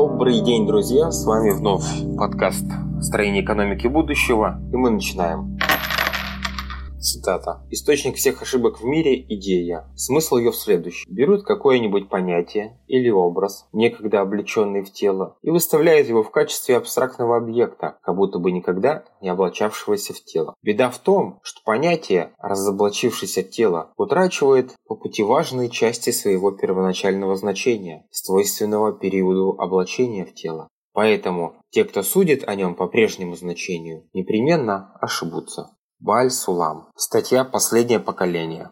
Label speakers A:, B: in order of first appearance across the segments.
A: Добрый день, друзья! С вами вновь подкаст «Строение экономики будущего» и мы начинаем. Цитата. «Источник всех ошибок в мире – идея. Смысл ее в следующем. Берут какое-нибудь понятие или образ, некогда облеченный в тело, и выставляют его в качестве абстрактного объекта, как будто бы никогда не облачавшегося в тело. Беда в том, что понятие, разоблачившееся тело, утрачивает по пути важные части своего первоначального значения, свойственного периоду облачения в тело. Поэтому те, кто судит о нем по прежнему значению, непременно ошибутся. Баль-Сулам. Статья «Последнее поколение».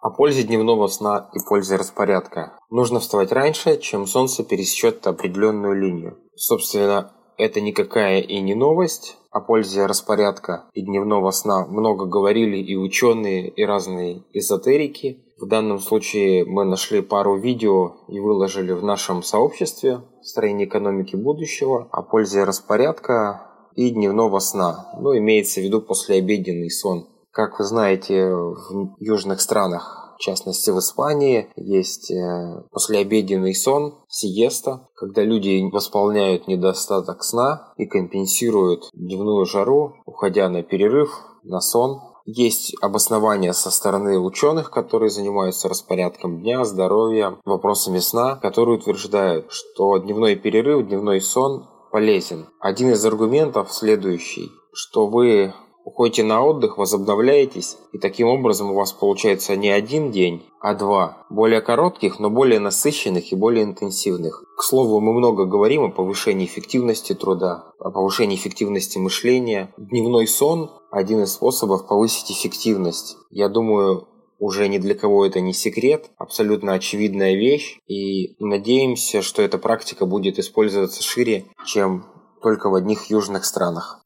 A: О пользе дневного сна и пользе распорядка. Нужно вставать раньше, чем солнце пересечет определенную линию. Собственно, это никакая и не новость. О пользе распорядка и дневного сна много говорили и ученые, и разные эзотерики. В данном случае мы нашли пару видео и выложили в нашем сообществе «Строение экономики будущего» о пользе распорядка, и дневного сна, но ну, имеется в виду послеобеденный сон. Как вы знаете, в южных странах, в частности в Испании, есть э, послеобеденный сон, сиеста, когда люди восполняют недостаток сна и компенсируют дневную жару, уходя на перерыв, на сон. Есть обоснования со стороны ученых, которые занимаются распорядком дня, здоровья, вопросами сна, которые утверждают, что дневной перерыв, дневной сон полезен. Один из аргументов следующий, что вы уходите на отдых, возобновляетесь, и таким образом у вас получается не один день, а два. Более коротких, но более насыщенных и более интенсивных. К слову, мы много говорим о повышении эффективности труда, о повышении эффективности мышления. Дневной сон – один из способов повысить эффективность. Я думаю, уже ни для кого это не секрет, абсолютно очевидная вещь, и надеемся, что эта практика будет использоваться шире, чем только в одних южных странах.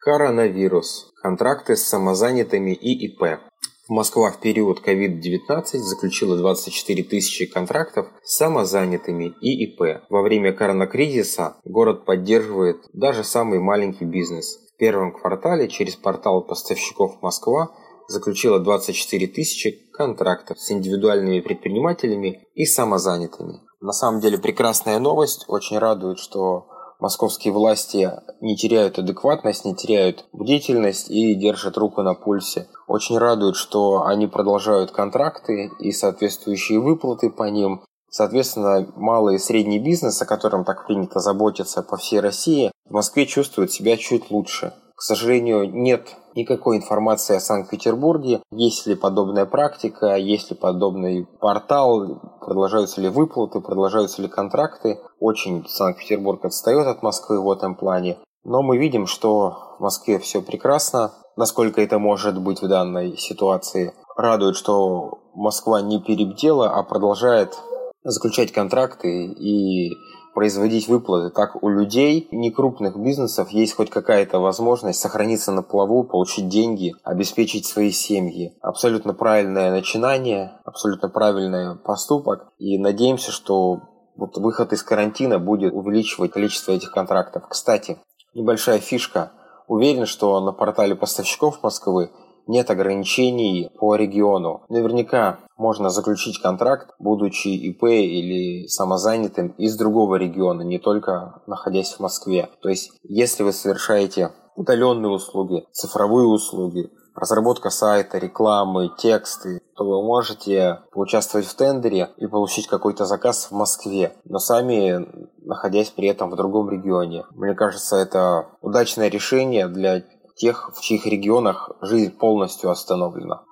A: Коронавирус. Контракты с самозанятыми и ИП. Москва в период COVID-19 заключила 24 тысячи контрактов с самозанятыми и ИП. Во время коронакризиса город поддерживает даже самый маленький бизнес. В первом квартале через портал поставщиков Москва заключила 24 тысячи контрактов с индивидуальными предпринимателями и самозанятыми. На самом деле прекрасная новость, очень радует, что московские власти не теряют адекватность, не теряют бдительность и держат руку на пульсе. Очень радует, что они продолжают контракты и соответствующие выплаты по ним. Соответственно, малый и средний бизнес, о котором так принято заботиться по всей России, в Москве чувствует себя чуть лучше. К сожалению, нет никакой информации о Санкт-Петербурге, есть ли подобная практика, есть ли подобный портал, продолжаются ли выплаты, продолжаются ли контракты. Очень Санкт-Петербург отстает от Москвы в этом плане. Но мы видим, что в Москве все прекрасно, насколько это может быть в данной ситуации. Радует, что Москва не перебдела, а продолжает заключать контракты и производить выплаты. Так у людей, некрупных бизнесов, есть хоть какая-то возможность сохраниться на плаву, получить деньги, обеспечить свои семьи. Абсолютно правильное начинание, абсолютно правильный поступок. И надеемся, что вот выход из карантина будет увеличивать количество этих контрактов. Кстати, небольшая фишка. Уверен, что на портале поставщиков Москвы нет ограничений по региону. Наверняка можно заключить контракт, будучи ИП или самозанятым из другого региона, не только находясь в Москве. То есть, если вы совершаете удаленные услуги, цифровые услуги, разработка сайта, рекламы, тексты, то вы можете поучаствовать в тендере и получить какой-то заказ в Москве, но сами находясь при этом в другом регионе. Мне кажется, это удачное решение для тех, в чьих регионах жизнь полностью остановлена.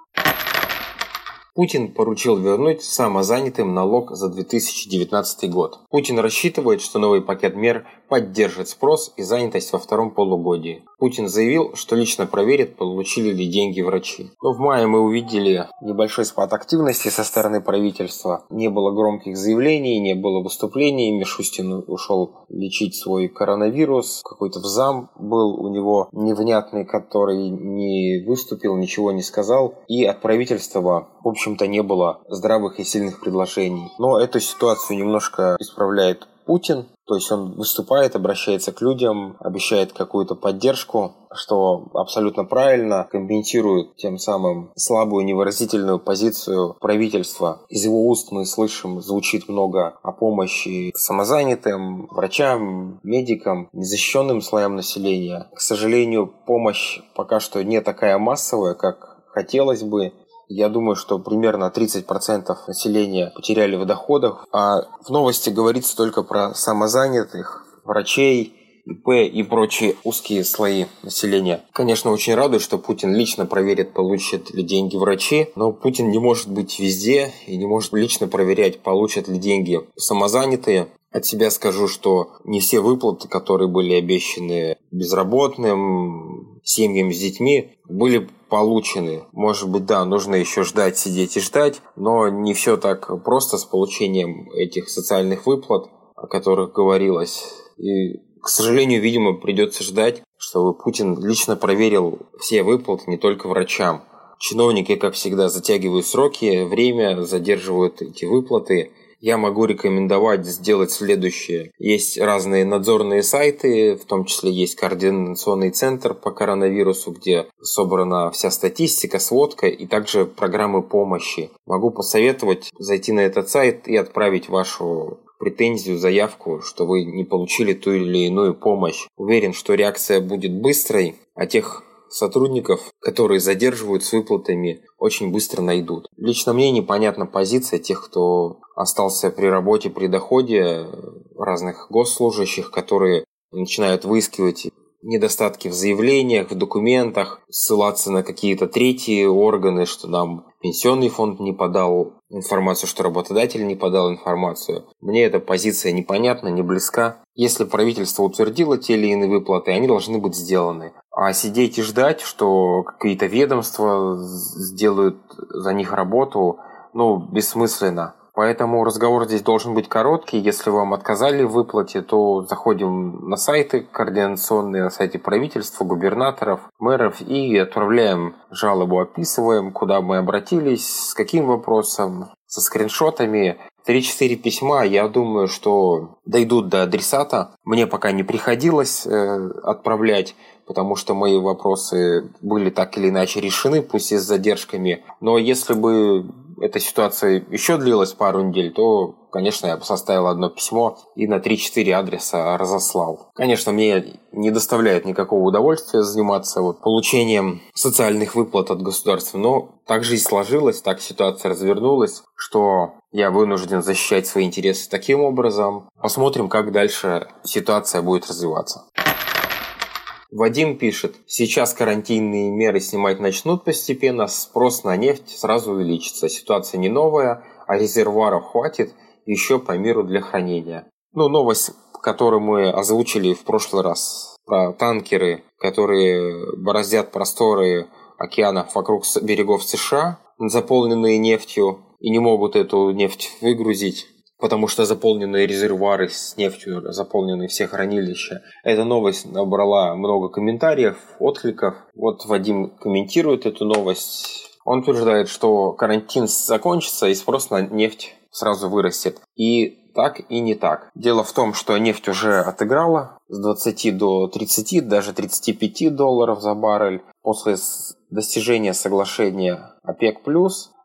A: Путин поручил вернуть самозанятым налог за 2019 год. Путин рассчитывает, что новый пакет мер поддержит спрос и занятость во втором полугодии. Путин заявил, что лично проверит, получили ли деньги врачи. Но в мае мы увидели небольшой спад активности со стороны правительства. Не было громких заявлений, не было выступлений. Мишустин ушел лечить свой коронавирус. Какой-то взам был у него невнятный, который не выступил, ничего не сказал. И от правительства, в общем-то, не было здравых и сильных предложений. Но эту ситуацию немножко исправляет Путин. То есть он выступает, обращается к людям, обещает какую-то поддержку, что абсолютно правильно, компенсирует тем самым слабую невыразительную позицию правительства. Из его уст мы слышим, звучит много о помощи самозанятым, врачам, медикам, незащищенным слоям населения. К сожалению, помощь пока что не такая массовая, как хотелось бы. Я думаю, что примерно 30% населения потеряли в доходах, а в новости говорится только про самозанятых, врачей, ИП и прочие узкие слои населения. Конечно, очень радует, что Путин лично проверит, получат ли деньги врачи, но Путин не может быть везде и не может лично проверять, получат ли деньги самозанятые. От себя скажу, что не все выплаты, которые были обещаны безработным, семьям с детьми, были получены. Может быть, да, нужно еще ждать, сидеть и ждать, но не все так просто с получением этих социальных выплат, о которых говорилось. И, к сожалению, видимо, придется ждать, чтобы Путин лично проверил все выплаты не только врачам. Чиновники, как всегда, затягивают сроки, время, задерживают эти выплаты – я могу рекомендовать сделать следующее. Есть разные надзорные сайты, в том числе есть координационный центр по коронавирусу, где собрана вся статистика, сводка и также программы помощи. Могу посоветовать зайти на этот сайт и отправить вашу претензию, заявку, что вы не получили ту или иную помощь. Уверен, что реакция будет быстрой, а тех сотрудников, которые задерживают с выплатами, очень быстро найдут. Лично мне непонятна позиция тех, кто остался при работе, при доходе разных госслужащих, которые начинают выискивать недостатки в заявлениях, в документах, ссылаться на какие-то третьи органы, что нам пенсионный фонд не подал информацию, что работодатель не подал информацию. Мне эта позиция непонятна, не близка. Если правительство утвердило те или иные выплаты, они должны быть сделаны. А сидеть и ждать, что какие-то ведомства сделают за них работу, ну, бессмысленно. Поэтому разговор здесь должен быть короткий. Если вам отказали в выплате, то заходим на сайты координационные, на сайте правительства, губернаторов, мэров и отправляем жалобу, описываем, куда мы обратились, с каким вопросом, со скриншотами. 3-4 письма, я думаю, что дойдут до адресата. Мне пока не приходилось э, отправлять, потому что мои вопросы были так или иначе решены, пусть и с задержками. Но если бы эта ситуация еще длилась пару недель, то, конечно, я бы составил одно письмо и на 3-4 адреса разослал. Конечно, мне не доставляет никакого удовольствия заниматься вот получением социальных выплат от государства, но так жизнь сложилась, так ситуация развернулась, что я вынужден защищать свои интересы таким образом. Посмотрим, как дальше ситуация будет развиваться. Вадим пишет, сейчас карантинные меры снимать начнут постепенно, спрос на нефть сразу увеличится. Ситуация не новая, а резервуаров хватит еще по миру для хранения. Ну, новость, которую мы озвучили в прошлый раз, про танкеры, которые бороздят просторы океанов вокруг берегов США, заполненные нефтью, и не могут эту нефть выгрузить потому что заполненные резервуары с нефтью, заполненные все хранилища. Эта новость набрала много комментариев, откликов. Вот Вадим комментирует эту новость. Он утверждает, что карантин закончится и спрос на нефть сразу вырастет. И так и не так. Дело в том, что нефть уже отыграла с 20 до 30, даже 35 долларов за баррель. После достижения соглашения ОПЕК+,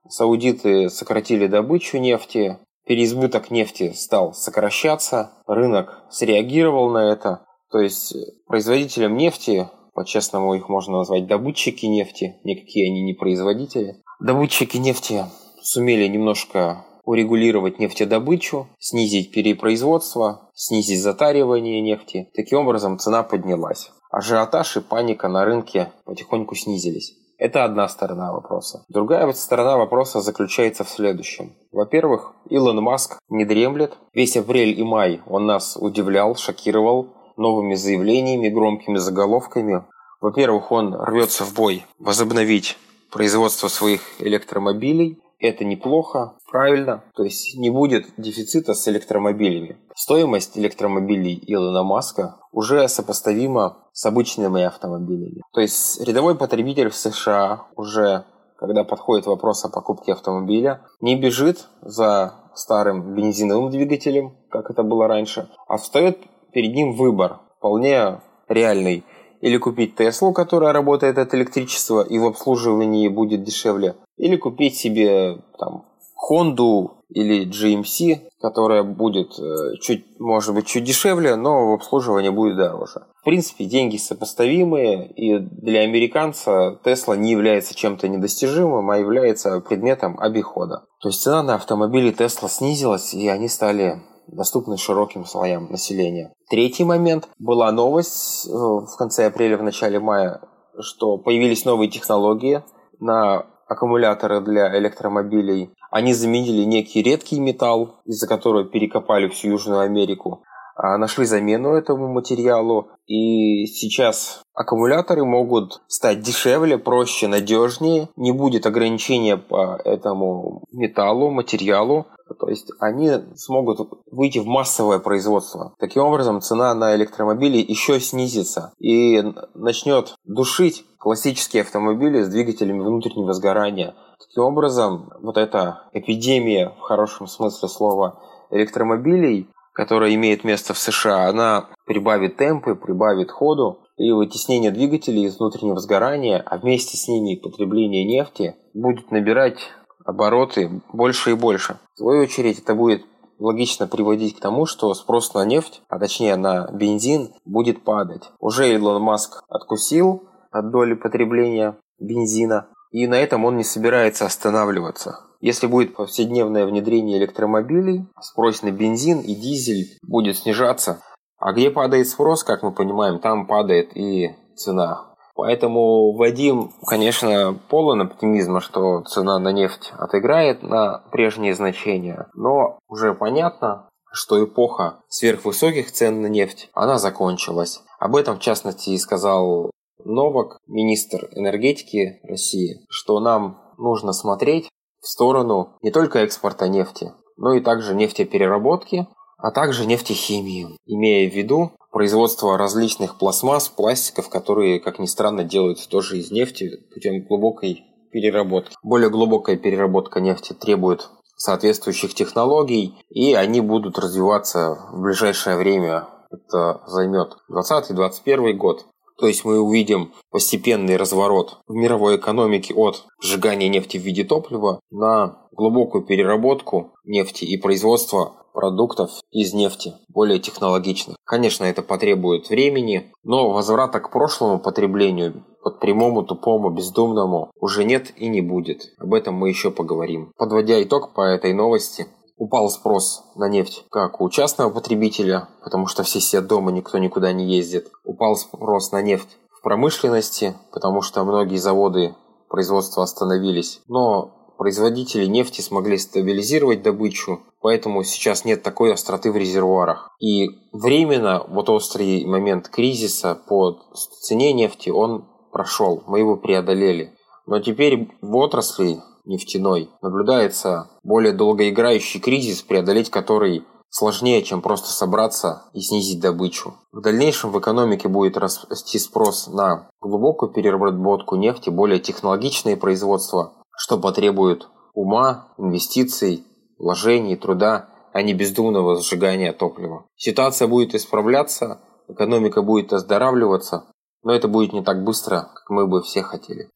A: саудиты сократили добычу нефти, переизбыток нефти стал сокращаться, рынок среагировал на это. То есть производителям нефти, по-честному их можно назвать добытчики нефти, никакие они не производители. Добытчики нефти сумели немножко урегулировать нефтедобычу, снизить перепроизводство, снизить затаривание нефти. Таким образом цена поднялась. Ажиотаж и паника на рынке потихоньку снизились. Это одна сторона вопроса. Другая сторона вопроса заключается в следующем. Во-первых, Илон Маск не дремлет. Весь апрель и май он нас удивлял, шокировал новыми заявлениями, громкими заголовками. Во-первых, он рвется в бой возобновить производство своих электромобилей. Это неплохо, правильно. То есть не будет дефицита с электромобилями. Стоимость электромобилей Илона Маска уже сопоставима с обычными автомобилями. То есть рядовой потребитель в США уже, когда подходит вопрос о покупке автомобиля, не бежит за старым бензиновым двигателем, как это было раньше, а встает перед ним выбор, вполне реальный. Или купить Теслу, которая работает от электричества и в обслуживании будет дешевле, или купить себе там Honda или GMC, которая будет э, чуть, может быть, чуть дешевле, но в обслуживании будет дороже. В принципе, деньги сопоставимые, и для американца Tesla не является чем-то недостижимым, а является предметом обихода. То есть цена на автомобили Tesla снизилась, и они стали доступны широким слоям населения. Третий момент. Была новость э, в конце апреля, в начале мая, что появились новые технологии на аккумуляторы для электромобилей. Они заменили некий редкий металл, из-за которого перекопали всю Южную Америку. А, нашли замену этому материалу, и сейчас аккумуляторы могут стать дешевле, проще, надежнее, не будет ограничения по этому металлу, материалу, то есть они смогут выйти в массовое производство. Таким образом, цена на электромобили еще снизится и начнет душить классические автомобили с двигателями внутреннего сгорания. Таким образом, вот эта эпидемия, в хорошем смысле слова, электромобилей которая имеет место в США, она прибавит темпы, прибавит ходу, и вытеснение двигателей из внутреннего сгорания, а вместе с ними потребление нефти будет набирать обороты больше и больше. В свою очередь это будет логично приводить к тому, что спрос на нефть, а точнее на бензин, будет падать. Уже Илон Маск откусил от доли потребления бензина, и на этом он не собирается останавливаться. Если будет повседневное внедрение электромобилей, спрос на бензин и дизель будет снижаться. А где падает спрос, как мы понимаем, там падает и цена. Поэтому Вадим, конечно, полон оптимизма, что цена на нефть отыграет на прежние значения. Но уже понятно, что эпоха сверхвысоких цен на нефть, она закончилась. Об этом, в частности, и сказал Новак, министр энергетики России, что нам нужно смотреть в сторону не только экспорта нефти, но и также нефтепереработки, а также нефтехимии, имея в виду производство различных пластмасс, пластиков, которые, как ни странно, делаются тоже из нефти путем глубокой переработки. Более глубокая переработка нефти требует соответствующих технологий, и они будут развиваться в ближайшее время. Это займет 2020-2021 год. То есть мы увидим постепенный разворот в мировой экономике от сжигания нефти в виде топлива на глубокую переработку нефти и производство продуктов из нефти, более технологичных. Конечно, это потребует времени, но возврата к прошлому потреблению, под прямому, тупому, бездумному, уже нет и не будет. Об этом мы еще поговорим. Подводя итог по этой новости, упал спрос на нефть как у частного потребителя, потому что все сидят дома, никто никуда не ездит. Упал спрос на нефть в промышленности, потому что многие заводы производства остановились. Но производители нефти смогли стабилизировать добычу, поэтому сейчас нет такой остроты в резервуарах. И временно вот острый момент кризиса по цене нефти, он прошел, мы его преодолели. Но теперь в отрасли нефтяной наблюдается более долгоиграющий кризис, преодолеть который сложнее, чем просто собраться и снизить добычу. В дальнейшем в экономике будет расти спрос на глубокую переработку нефти, более технологичные производства, что потребует ума, инвестиций, вложений, труда, а не бездумного сжигания топлива. Ситуация будет исправляться, экономика будет оздоравливаться, но это будет не так быстро, как мы бы все хотели.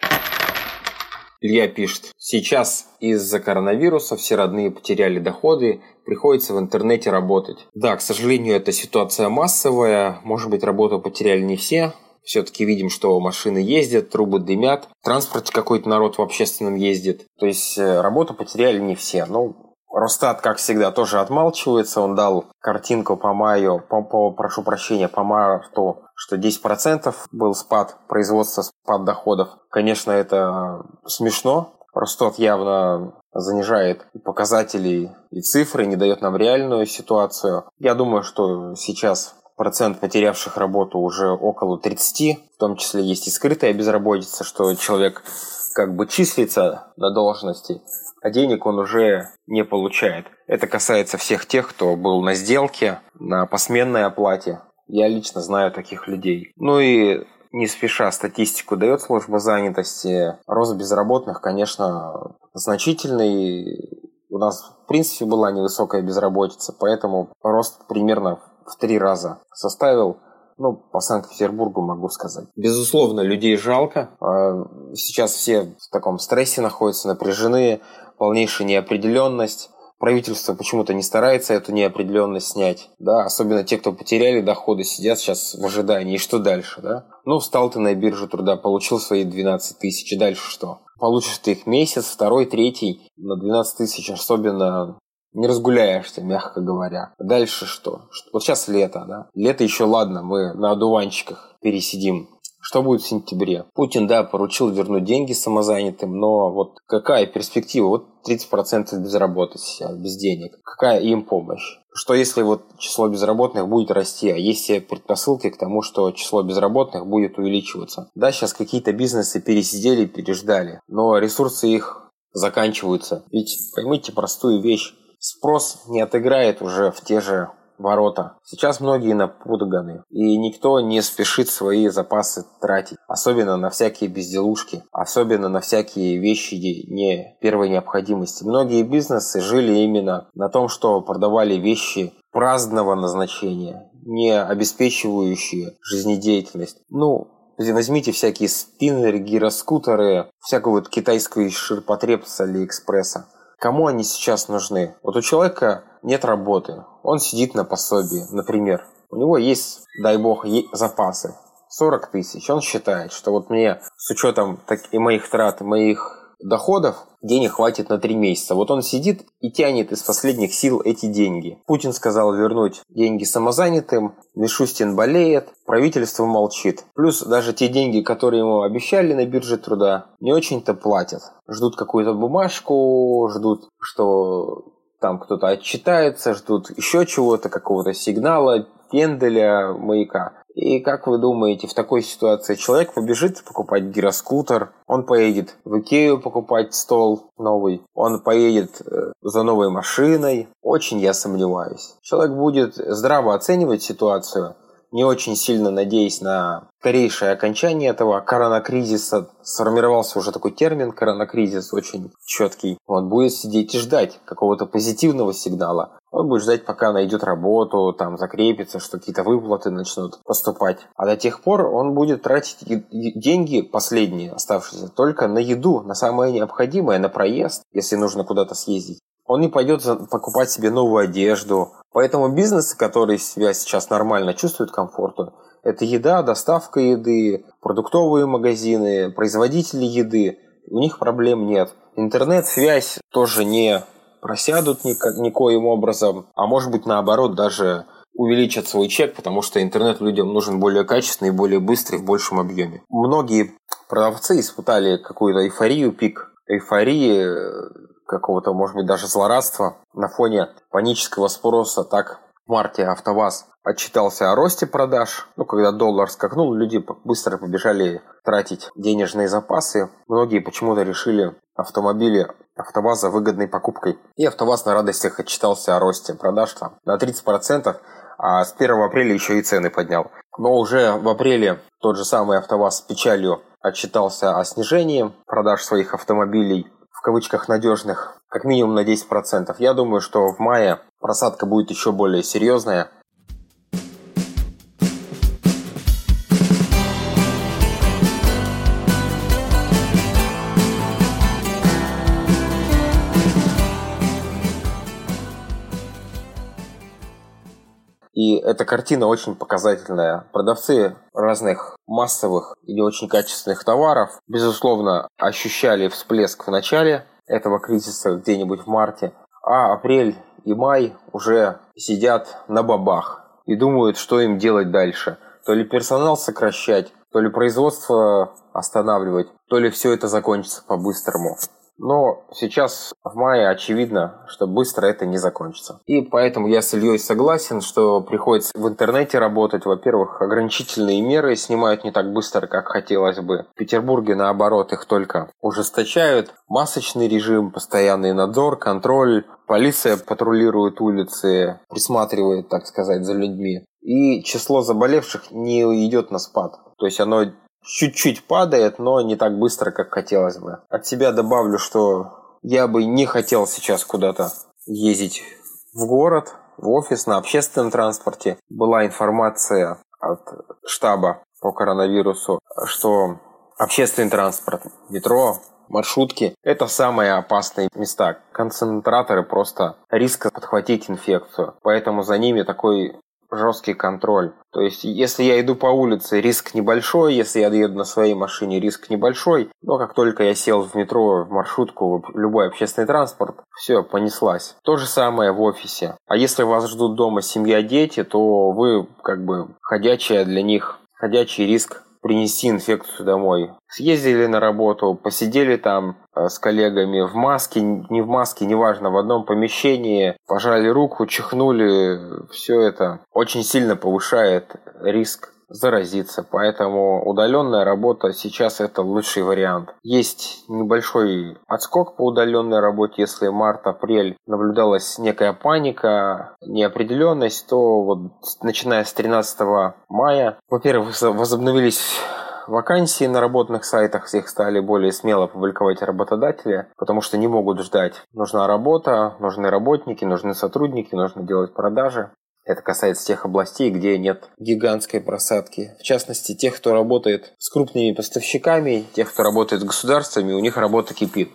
A: Илья пишет, сейчас из-за коронавируса все родные потеряли доходы, приходится в интернете работать. Да, к сожалению, эта ситуация массовая, может быть, работу потеряли не все, все-таки видим, что машины ездят, трубы дымят, в транспорте какой-то народ в общественном ездит. То есть э, работу потеряли не все. Ну, Росстат, как всегда, тоже отмалчивается. Он дал картинку по маю, по, по, прошу прощения, по марту что 10% был спад производства, спад доходов. Конечно, это смешно. Ростов явно занижает показатели и цифры, не дает нам реальную ситуацию. Я думаю, что сейчас процент потерявших работу уже около 30, в том числе есть и скрытая безработица, что человек как бы числится на должности, а денег он уже не получает. Это касается всех тех, кто был на сделке, на посменной оплате, я лично знаю таких людей. Ну и не спеша статистику дает служба занятости. Рост безработных, конечно, значительный. У нас принципе была невысокая безработица, поэтому рост примерно в три раза составил ну, по Санкт-Петербургу могу сказать. Безусловно, людей жалко. А, сейчас все в таком стрессе находятся, напряжены, полнейшая неопределенность. Правительство почему-то не старается эту неопределенность снять, да, особенно те, кто потеряли доходы, сидят сейчас в ожидании, и что дальше, да? Ну, встал ты на биржу труда, получил свои 12 тысяч, и дальше что? Получишь ты их месяц, второй, третий, на 12 тысяч особенно не разгуляешься, мягко говоря. Дальше что? Вот сейчас лето, да? Лето еще ладно, мы на одуванчиках пересидим. Что будет в сентябре? Путин, да, поручил вернуть деньги самозанятым, но вот какая перспектива? Вот 30% безработицы, без денег. Какая им помощь? Что если вот число безработных будет расти, а есть все предпосылки к тому, что число безработных будет увеличиваться? Да, сейчас какие-то бизнесы пересидели, переждали, но ресурсы их заканчиваются. Ведь поймите простую вещь. Спрос не отыграет уже в те же ворота. Сейчас многие напуганы, и никто не спешит свои запасы тратить, особенно на всякие безделушки, особенно на всякие вещи не первой необходимости. Многие бизнесы жили именно на том, что продавали вещи праздного назначения, не обеспечивающие жизнедеятельность. Ну, Возьмите всякие спиннеры, гироскутеры, всякую вот китайскую ширпотреб с Алиэкспресса. Кому они сейчас нужны? Вот у человека нет работы, он сидит на пособии, например. У него есть, дай бог, запасы. 40 тысяч. Он считает, что вот мне с учетом так, и моих трат, моих доходов денег хватит на три месяца. Вот он сидит и тянет из последних сил эти деньги. Путин сказал вернуть деньги самозанятым, Мишустин болеет, правительство молчит. Плюс даже те деньги, которые ему обещали на бирже труда, не очень-то платят. Ждут какую-то бумажку, ждут, что там кто-то отчитается, ждут еще чего-то, какого-то сигнала, пенделя, маяка. И как вы думаете, в такой ситуации человек побежит покупать гироскутер, он поедет в Икею покупать стол новый, он поедет э, за новой машиной? Очень я сомневаюсь. Человек будет здраво оценивать ситуацию, не очень сильно надеясь на скорейшее окончание этого коронакризиса. Сформировался уже такой термин коронакризис очень четкий. Он будет сидеть и ждать какого-то позитивного сигнала. Он будет ждать, пока найдет работу, там закрепится, что какие-то выплаты начнут поступать. А до тех пор он будет тратить деньги последние оставшиеся только на еду, на самое необходимое, на проезд, если нужно куда-то съездить. Он не пойдет покупать себе новую одежду. Поэтому бизнесы, которые себя сейчас нормально чувствуют комфортно, это еда, доставка еды, продуктовые магазины, производители еды. У них проблем нет. Интернет-связь тоже не просядут никак, никоим образом, а может быть наоборот даже увеличат свой чек, потому что интернет людям нужен более качественный, более быстрый, в большем объеме. Многие продавцы испытали какую-то эйфорию, пик эйфории, какого-то, может быть, даже злорадства на фоне панического спроса. Так в марте АвтоВАЗ отчитался о росте продаж. Ну, когда доллар скакнул, люди быстро побежали тратить денежные запасы. Многие почему-то решили автомобили АвтоВАЗа выгодной покупкой. И АвтоВАЗ на радостях отчитался о росте продаж там, на 30%, а с 1 апреля еще и цены поднял. Но уже в апреле тот же самый АвтоВАЗ с печалью отчитался о снижении продаж своих автомобилей в кавычках надежных как минимум на 10%. Я думаю, что в мае просадка будет еще более серьезная. И эта картина очень показательная. Продавцы разных массовых или очень качественных товаров, безусловно, ощущали всплеск в начале этого кризиса где-нибудь в марте, а апрель и май уже сидят на бабах и думают, что им делать дальше. То ли персонал сокращать, то ли производство останавливать, то ли все это закончится по-быстрому. Но сейчас в мае очевидно, что быстро это не закончится. И поэтому я с Ильей согласен, что приходится в интернете работать. Во-первых, ограничительные меры снимают не так быстро, как хотелось бы. В Петербурге, наоборот, их только ужесточают. Масочный режим, постоянный надзор, контроль. Полиция патрулирует улицы, присматривает, так сказать, за людьми. И число заболевших не идет на спад. То есть оно чуть-чуть падает, но не так быстро, как хотелось бы. От себя добавлю, что я бы не хотел сейчас куда-то ездить в город, в офис, на общественном транспорте. Была информация от штаба по коронавирусу, что общественный транспорт, метро, маршрутки – это самые опасные места. Концентраторы просто риска подхватить инфекцию. Поэтому за ними такой жесткий контроль. То есть, если я иду по улице, риск небольшой, если я еду на своей машине, риск небольшой, но как только я сел в метро, в маршрутку, в любой общественный транспорт, все, понеслась. То же самое в офисе. А если вас ждут дома семья, дети, то вы как бы ходячая для них, ходячий риск принести инфекцию домой. Съездили на работу, посидели там э, с коллегами в маске, не в маске, неважно, в одном помещении, пожали руку, чихнули, все это очень сильно повышает риск заразиться. Поэтому удаленная работа сейчас это лучший вариант. Есть небольшой отскок по удаленной работе. Если март-апрель наблюдалась некая паника, неопределенность, то вот начиная с 13 мая, во-первых, возобновились вакансии на работных сайтах, их стали более смело публиковать работодатели, потому что не могут ждать. Нужна работа, нужны работники, нужны сотрудники, нужно делать продажи. Это касается тех областей, где нет гигантской просадки. В частности, тех, кто работает с крупными поставщиками, тех, кто работает с государствами, у них работа кипит.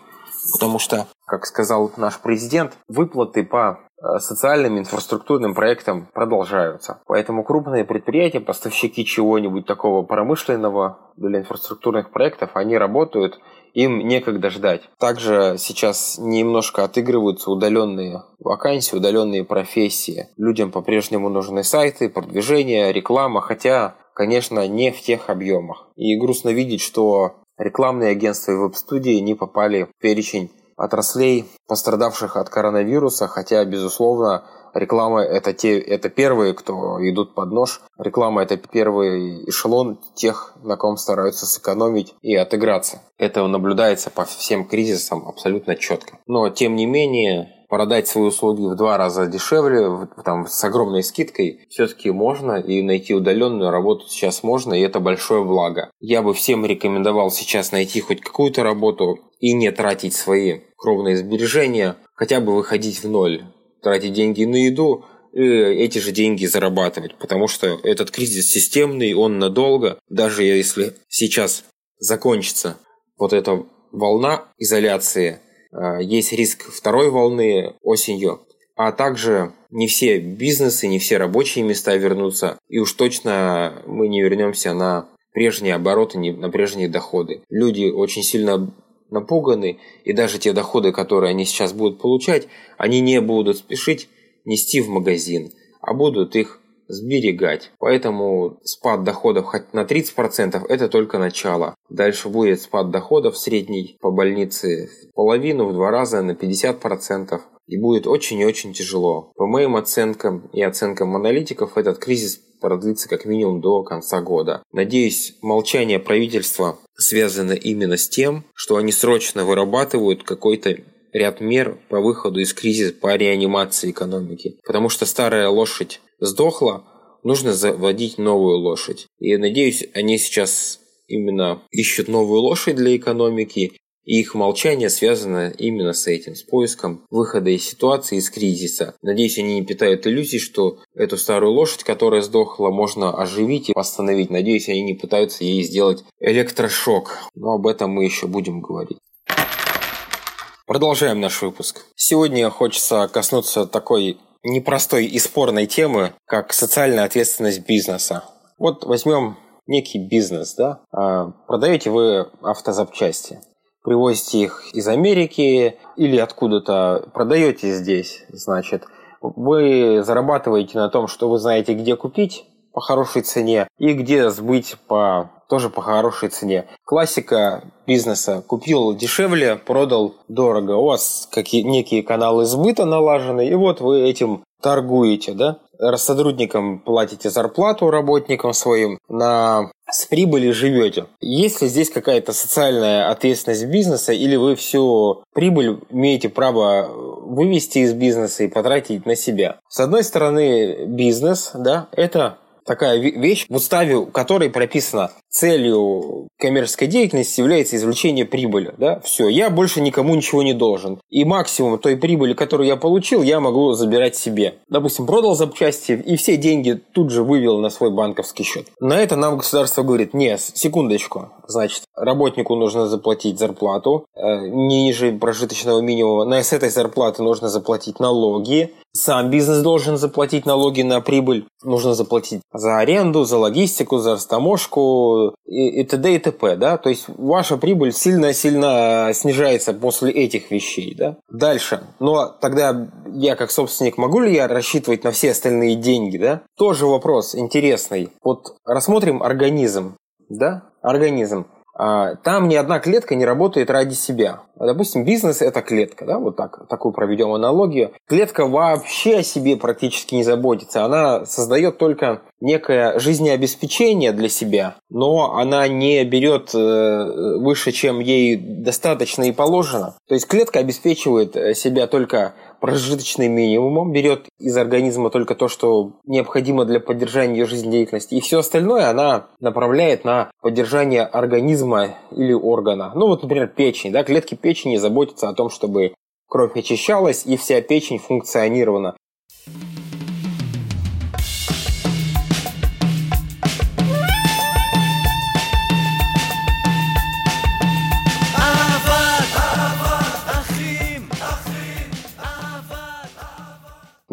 A: Потому что, как сказал наш президент, выплаты по э, социальным инфраструктурным проектам продолжаются. Поэтому крупные предприятия, поставщики чего-нибудь такого промышленного для инфраструктурных проектов, они работают им некогда ждать. Также сейчас немножко отыгрываются удаленные вакансии, удаленные профессии. Людям по-прежнему нужны сайты, продвижение, реклама, хотя, конечно, не в тех объемах. И грустно видеть, что рекламные агентства и веб-студии не попали в перечень отраслей, пострадавших от коронавируса, хотя, безусловно, Реклама это те, это первые, кто идут под нож. Реклама это первый эшелон тех, на ком стараются сэкономить и отыграться. Это наблюдается по всем кризисам абсолютно четко. Но тем не менее, продать свои услуги в два раза дешевле, там, с огромной скидкой, все-таки можно, и найти удаленную работу сейчас можно, и это большое благо. Я бы всем рекомендовал сейчас найти хоть какую-то работу и не тратить свои кровные сбережения, хотя бы выходить в ноль тратить деньги на еду, и эти же деньги зарабатывать, потому что этот кризис системный, он надолго, даже если сейчас закончится вот эта волна изоляции, а, есть риск второй волны осенью, а также не все бизнесы, не все рабочие места вернутся, и уж точно мы не вернемся на прежние обороты, на прежние доходы. Люди очень сильно напуганы, и даже те доходы, которые они сейчас будут получать, они не будут спешить нести в магазин, а будут их сберегать. Поэтому спад доходов хоть на 30% это только начало. Дальше будет спад доходов средний по больнице в половину, в два раза на 50%. И будет очень и очень тяжело. По моим оценкам и оценкам аналитиков, этот кризис продлится как минимум до конца года. Надеюсь, молчание правительства связано именно с тем, что они срочно вырабатывают какой-то ряд мер по выходу из кризиса по реанимации экономики. Потому что старая лошадь сдохла, нужно заводить новую лошадь. И надеюсь, они сейчас именно ищут новую лошадь для экономики и их молчание связано именно с этим, с поиском выхода из ситуации, из кризиса. Надеюсь, они не питают иллюзий, что эту старую лошадь, которая сдохла, можно оживить и восстановить. Надеюсь, они не пытаются ей сделать электрошок. Но об этом мы еще будем говорить. Продолжаем наш выпуск. Сегодня хочется коснуться такой непростой и спорной темы, как социальная ответственность бизнеса. Вот возьмем некий бизнес, да? А, продаете вы автозапчасти привозите их из Америки или откуда-то, продаете здесь, значит, вы зарабатываете на том, что вы знаете, где купить по хорошей цене и где сбыть по тоже по хорошей цене. Классика бизнеса. Купил дешевле, продал дорого. У вас какие некие каналы сбыта налажены, и вот вы этим торгуете, да? сотрудникам платите зарплату работникам своим, на с прибыли живете. Есть ли здесь какая-то социальная ответственность бизнеса, или вы всю прибыль имеете право вывести из бизнеса и потратить на себя? С одной стороны, бизнес, да, это такая вещь, в уставе которой прописано целью коммерческой деятельности является извлечение прибыли. Да? Все, я больше никому ничего не должен. И максимум той прибыли, которую я получил, я могу забирать себе. Допустим, продал запчасти и все деньги тут же вывел на свой банковский счет. На это нам государство говорит, не, секундочку, значит, работнику нужно заплатить зарплату э, ниже прожиточного минимума, на с этой зарплаты нужно заплатить налоги, сам бизнес должен заплатить налоги на прибыль, нужно заплатить за аренду, за логистику, за растаможку и, и т.д. и т.п. Да? То есть ваша прибыль сильно-сильно снижается после этих вещей. Да? Дальше. Но тогда я как собственник могу ли я рассчитывать на все остальные деньги? Да? Тоже вопрос интересный. Вот рассмотрим организм. Да? Организм. А, там ни одна клетка не работает ради себя. Допустим, бизнес – это клетка, да, вот так, такую проведем аналогию. Клетка вообще о себе практически не заботится. Она создает только некое жизнеобеспечение для себя, но она не берет э, выше, чем ей достаточно и положено. То есть клетка обеспечивает э, себя только прожиточным минимумом, берет из организма только то, что необходимо для поддержания ее жизнедеятельности, и все остальное она направляет на поддержание организма или органа. Ну вот, например, печень. Да? Клетки печени заботятся о том, чтобы кровь очищалась и вся печень функционировала.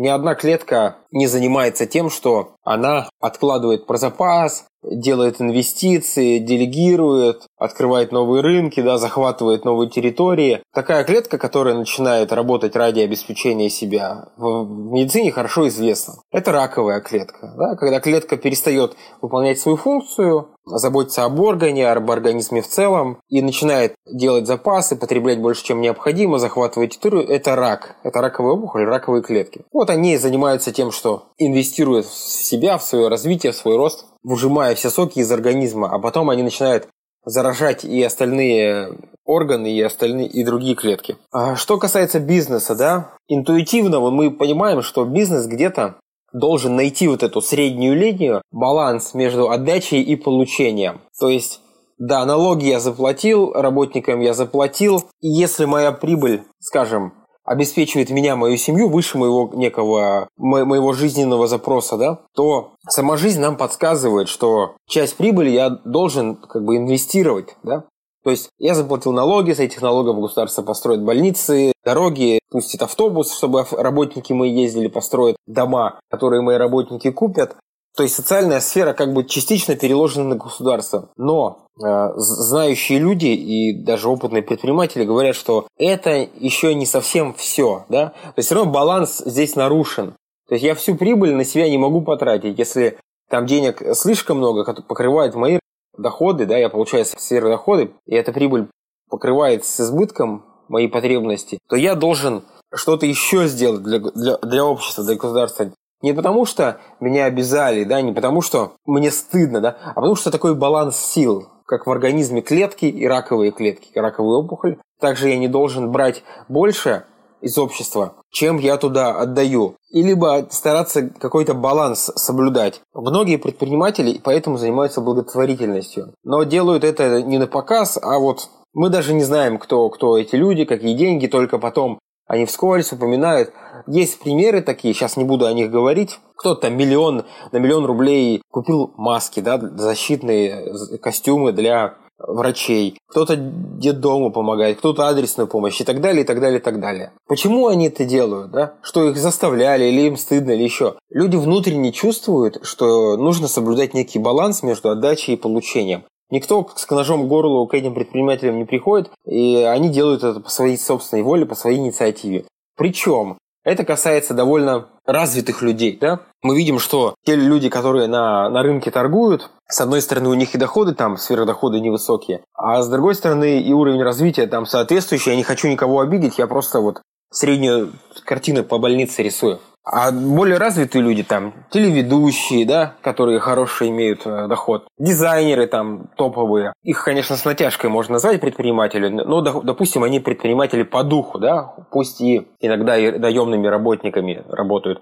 A: Одна клетка не занимается тем, что она откладывает про запас, делает инвестиции, делегирует, открывает новые рынки, да, захватывает новые территории. Такая клетка, которая начинает работать ради обеспечения себя, в медицине хорошо известна. Это раковая клетка. Да? Когда клетка перестает выполнять свою функцию, заботиться об органе, об организме в целом и начинает делать запасы, потреблять больше, чем необходимо, захватывать территорию, это рак. Это раковая опухоль, раковые клетки. Вот они занимаются тем, что инвестируют в себя, в свое развитие, в свой рост, выжимая все соки из организма, а потом они начинают заражать и остальные органы, и остальные, и другие клетки. А что касается бизнеса, да, интуитивно мы понимаем, что бизнес где-то должен найти вот эту среднюю линию, баланс между отдачей и получением. То есть, да, налоги я заплатил, работникам я заплатил, и если моя прибыль, скажем, обеспечивает меня, мою семью выше моего некого, моего жизненного запроса, да, то сама жизнь нам подсказывает, что часть прибыли я должен как бы инвестировать, да. То есть я заплатил налоги, с этих налогов государство построит больницы, дороги, пустит автобус, чтобы работники мои ездили, построят дома, которые мои работники купят. То есть социальная сфера как бы частично переложена на государство. Но э, знающие люди и даже опытные предприниматели говорят, что это еще не совсем все. Да? То есть все равно баланс здесь нарушен. То есть я всю прибыль на себя не могу потратить. Если там денег слишком много, покрывает мои доходы, да, я получаю сверхдоходы, и эта прибыль покрывает с избытком мои потребности, то я должен что-то еще сделать для, для, для общества, для государства. Не потому, что меня обязали, да, не потому, что мне стыдно, да, а потому, что такой баланс сил, как в организме клетки и раковые клетки, раковые опухоль. Также я не должен брать больше из общества, чем я туда отдаю. И либо стараться какой-то баланс соблюдать. Многие предприниматели поэтому занимаются благотворительностью. Но делают это не на показ, а вот мы даже не знаем, кто, кто эти люди, какие деньги, только потом они вскользь упоминают. Есть примеры такие, сейчас не буду о них говорить. Кто-то миллион, на миллион рублей купил маски, да, защитные костюмы для врачей, кто-то детдому помогает, кто-то адресную помощь и так далее, и так далее, и так далее. Почему они это делают, да? Что их заставляли, или им стыдно, или еще? Люди внутренне чувствуют, что нужно соблюдать некий баланс между отдачей и получением. Никто с ножом к горлу к этим предпринимателям не приходит, и они делают это по своей собственной воле, по своей инициативе. Причем это касается довольно развитых людей. Да? Мы видим, что те люди, которые на, на рынке торгуют, с одной стороны, у них и доходы там, сверхдоходы невысокие, а с другой стороны, и уровень развития там соответствующий. Я не хочу никого обидеть, я просто вот среднюю картину по больнице рисую. А более развитые люди там, телеведущие, да, которые хороший имеют э, доход, дизайнеры там топовые. Их, конечно, с натяжкой можно назвать предприниматели, но, допустим, они предприниматели по духу, да, пусть и иногда и наемными работниками работают.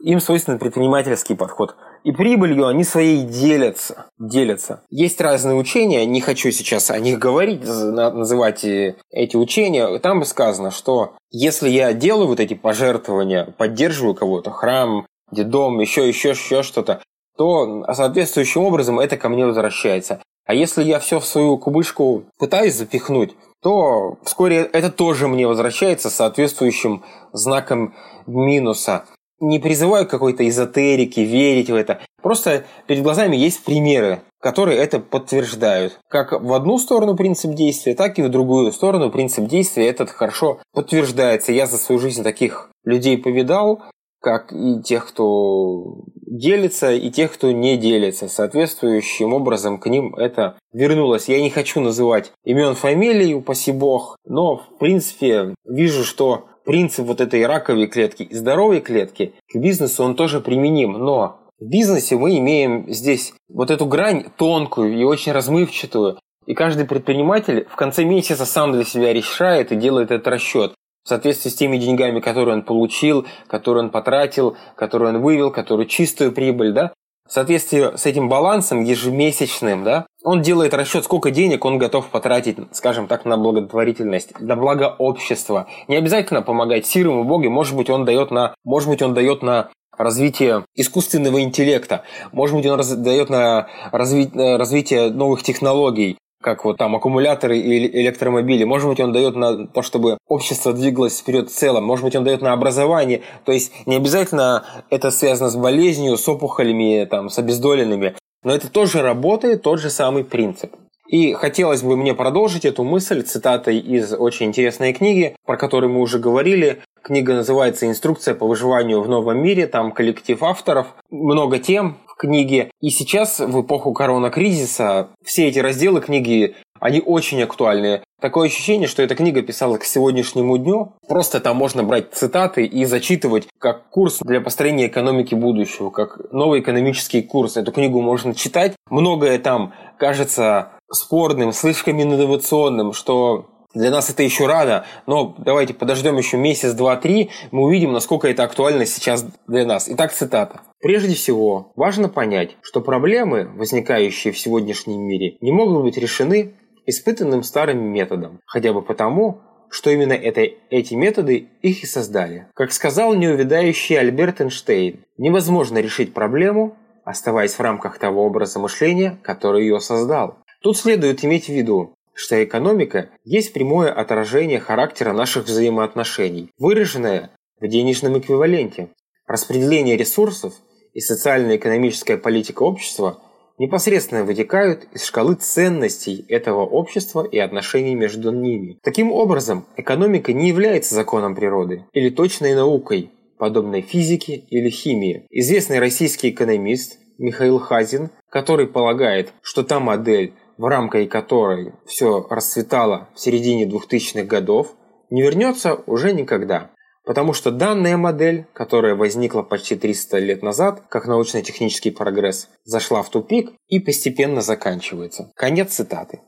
A: Им свойственен предпринимательский подход. И прибылью они своей делятся. делятся. Есть разные учения, не хочу сейчас о них говорить, называть эти учения. Там сказано, что если я делаю вот эти пожертвования, поддерживаю кого-то, храм, дом, еще, еще, еще что-то, то соответствующим образом это ко мне возвращается. А если я все в свою кубышку пытаюсь запихнуть, то вскоре это тоже мне возвращается соответствующим знаком минуса. Не призываю к какой-то эзотерике, верить в это. Просто перед глазами есть примеры, которые это подтверждают. Как в одну сторону принцип действия, так и в другую сторону принцип действия этот хорошо подтверждается. Я за свою жизнь таких людей повидал, как и тех, кто делится, и тех, кто не делится. Соответствующим образом к ним это вернулось. Я не хочу называть имен фамилий, упаси бог, но в принципе вижу, что принцип вот этой раковой клетки и здоровой клетки к бизнесу он тоже применим. Но в бизнесе мы имеем здесь вот эту грань тонкую и очень размывчатую. И каждый предприниматель в конце месяца сам для себя решает и делает этот расчет в соответствии с теми деньгами, которые он получил, которые он потратил, которые он вывел, которые чистую прибыль, да, в соответствии с этим балансом ежемесячным, да, он делает расчет, сколько денег он готов потратить, скажем так, на благотворительность, на благо общества. Не обязательно помогать сирым и боге, может быть, он дает на, может быть, он дает на развитие искусственного интеллекта, может быть, он дает на разви, развитие новых технологий, как вот там аккумуляторы и электромобили. Может быть, он дает на то, чтобы общество двигалось вперед в целом. Может быть, он дает на образование. То есть не обязательно это связано с болезнью, с опухолями, там, с обездоленными. Но это тоже работает, тот же самый принцип. И хотелось бы мне продолжить эту мысль цитатой из очень интересной книги, про которую мы уже говорили. Книга называется «Инструкция по выживанию в новом мире». Там коллектив авторов, много тем в книге. И сейчас, в эпоху коронакризиса, все эти разделы книги, они очень актуальны. Такое ощущение, что эта книга писалась к сегодняшнему дню. Просто там можно брать цитаты и зачитывать как курс для построения экономики будущего, как новый экономический курс. Эту книгу можно читать. Многое там кажется спорным, слишком инновационным, что для нас это еще рано, но давайте подождем еще месяц, два, три, мы увидим, насколько это актуально сейчас для нас. Итак, цитата. Прежде всего, важно понять, что проблемы, возникающие в сегодняшнем мире, не могут быть решены испытанным старым методом, хотя бы потому, что именно это, эти методы их и создали. Как сказал неувядающий Альберт Эйнштейн, невозможно решить проблему, оставаясь в рамках того образа мышления, который ее создал. Тут следует иметь в виду, что экономика есть прямое отражение характера наших взаимоотношений, выраженное в денежном эквиваленте. Распределение ресурсов и социально-экономическая политика общества непосредственно вытекают из шкалы ценностей этого общества и отношений между ними. Таким образом, экономика не является законом природы или точной наукой, подобной физике или химии. Известный российский экономист Михаил Хазин, который полагает, что та модель, в рамках которой все расцветало в середине 2000-х годов, не вернется уже никогда. Потому что данная модель, которая возникла почти 300 лет назад, как научно-технический прогресс, зашла в тупик и постепенно заканчивается. Конец цитаты.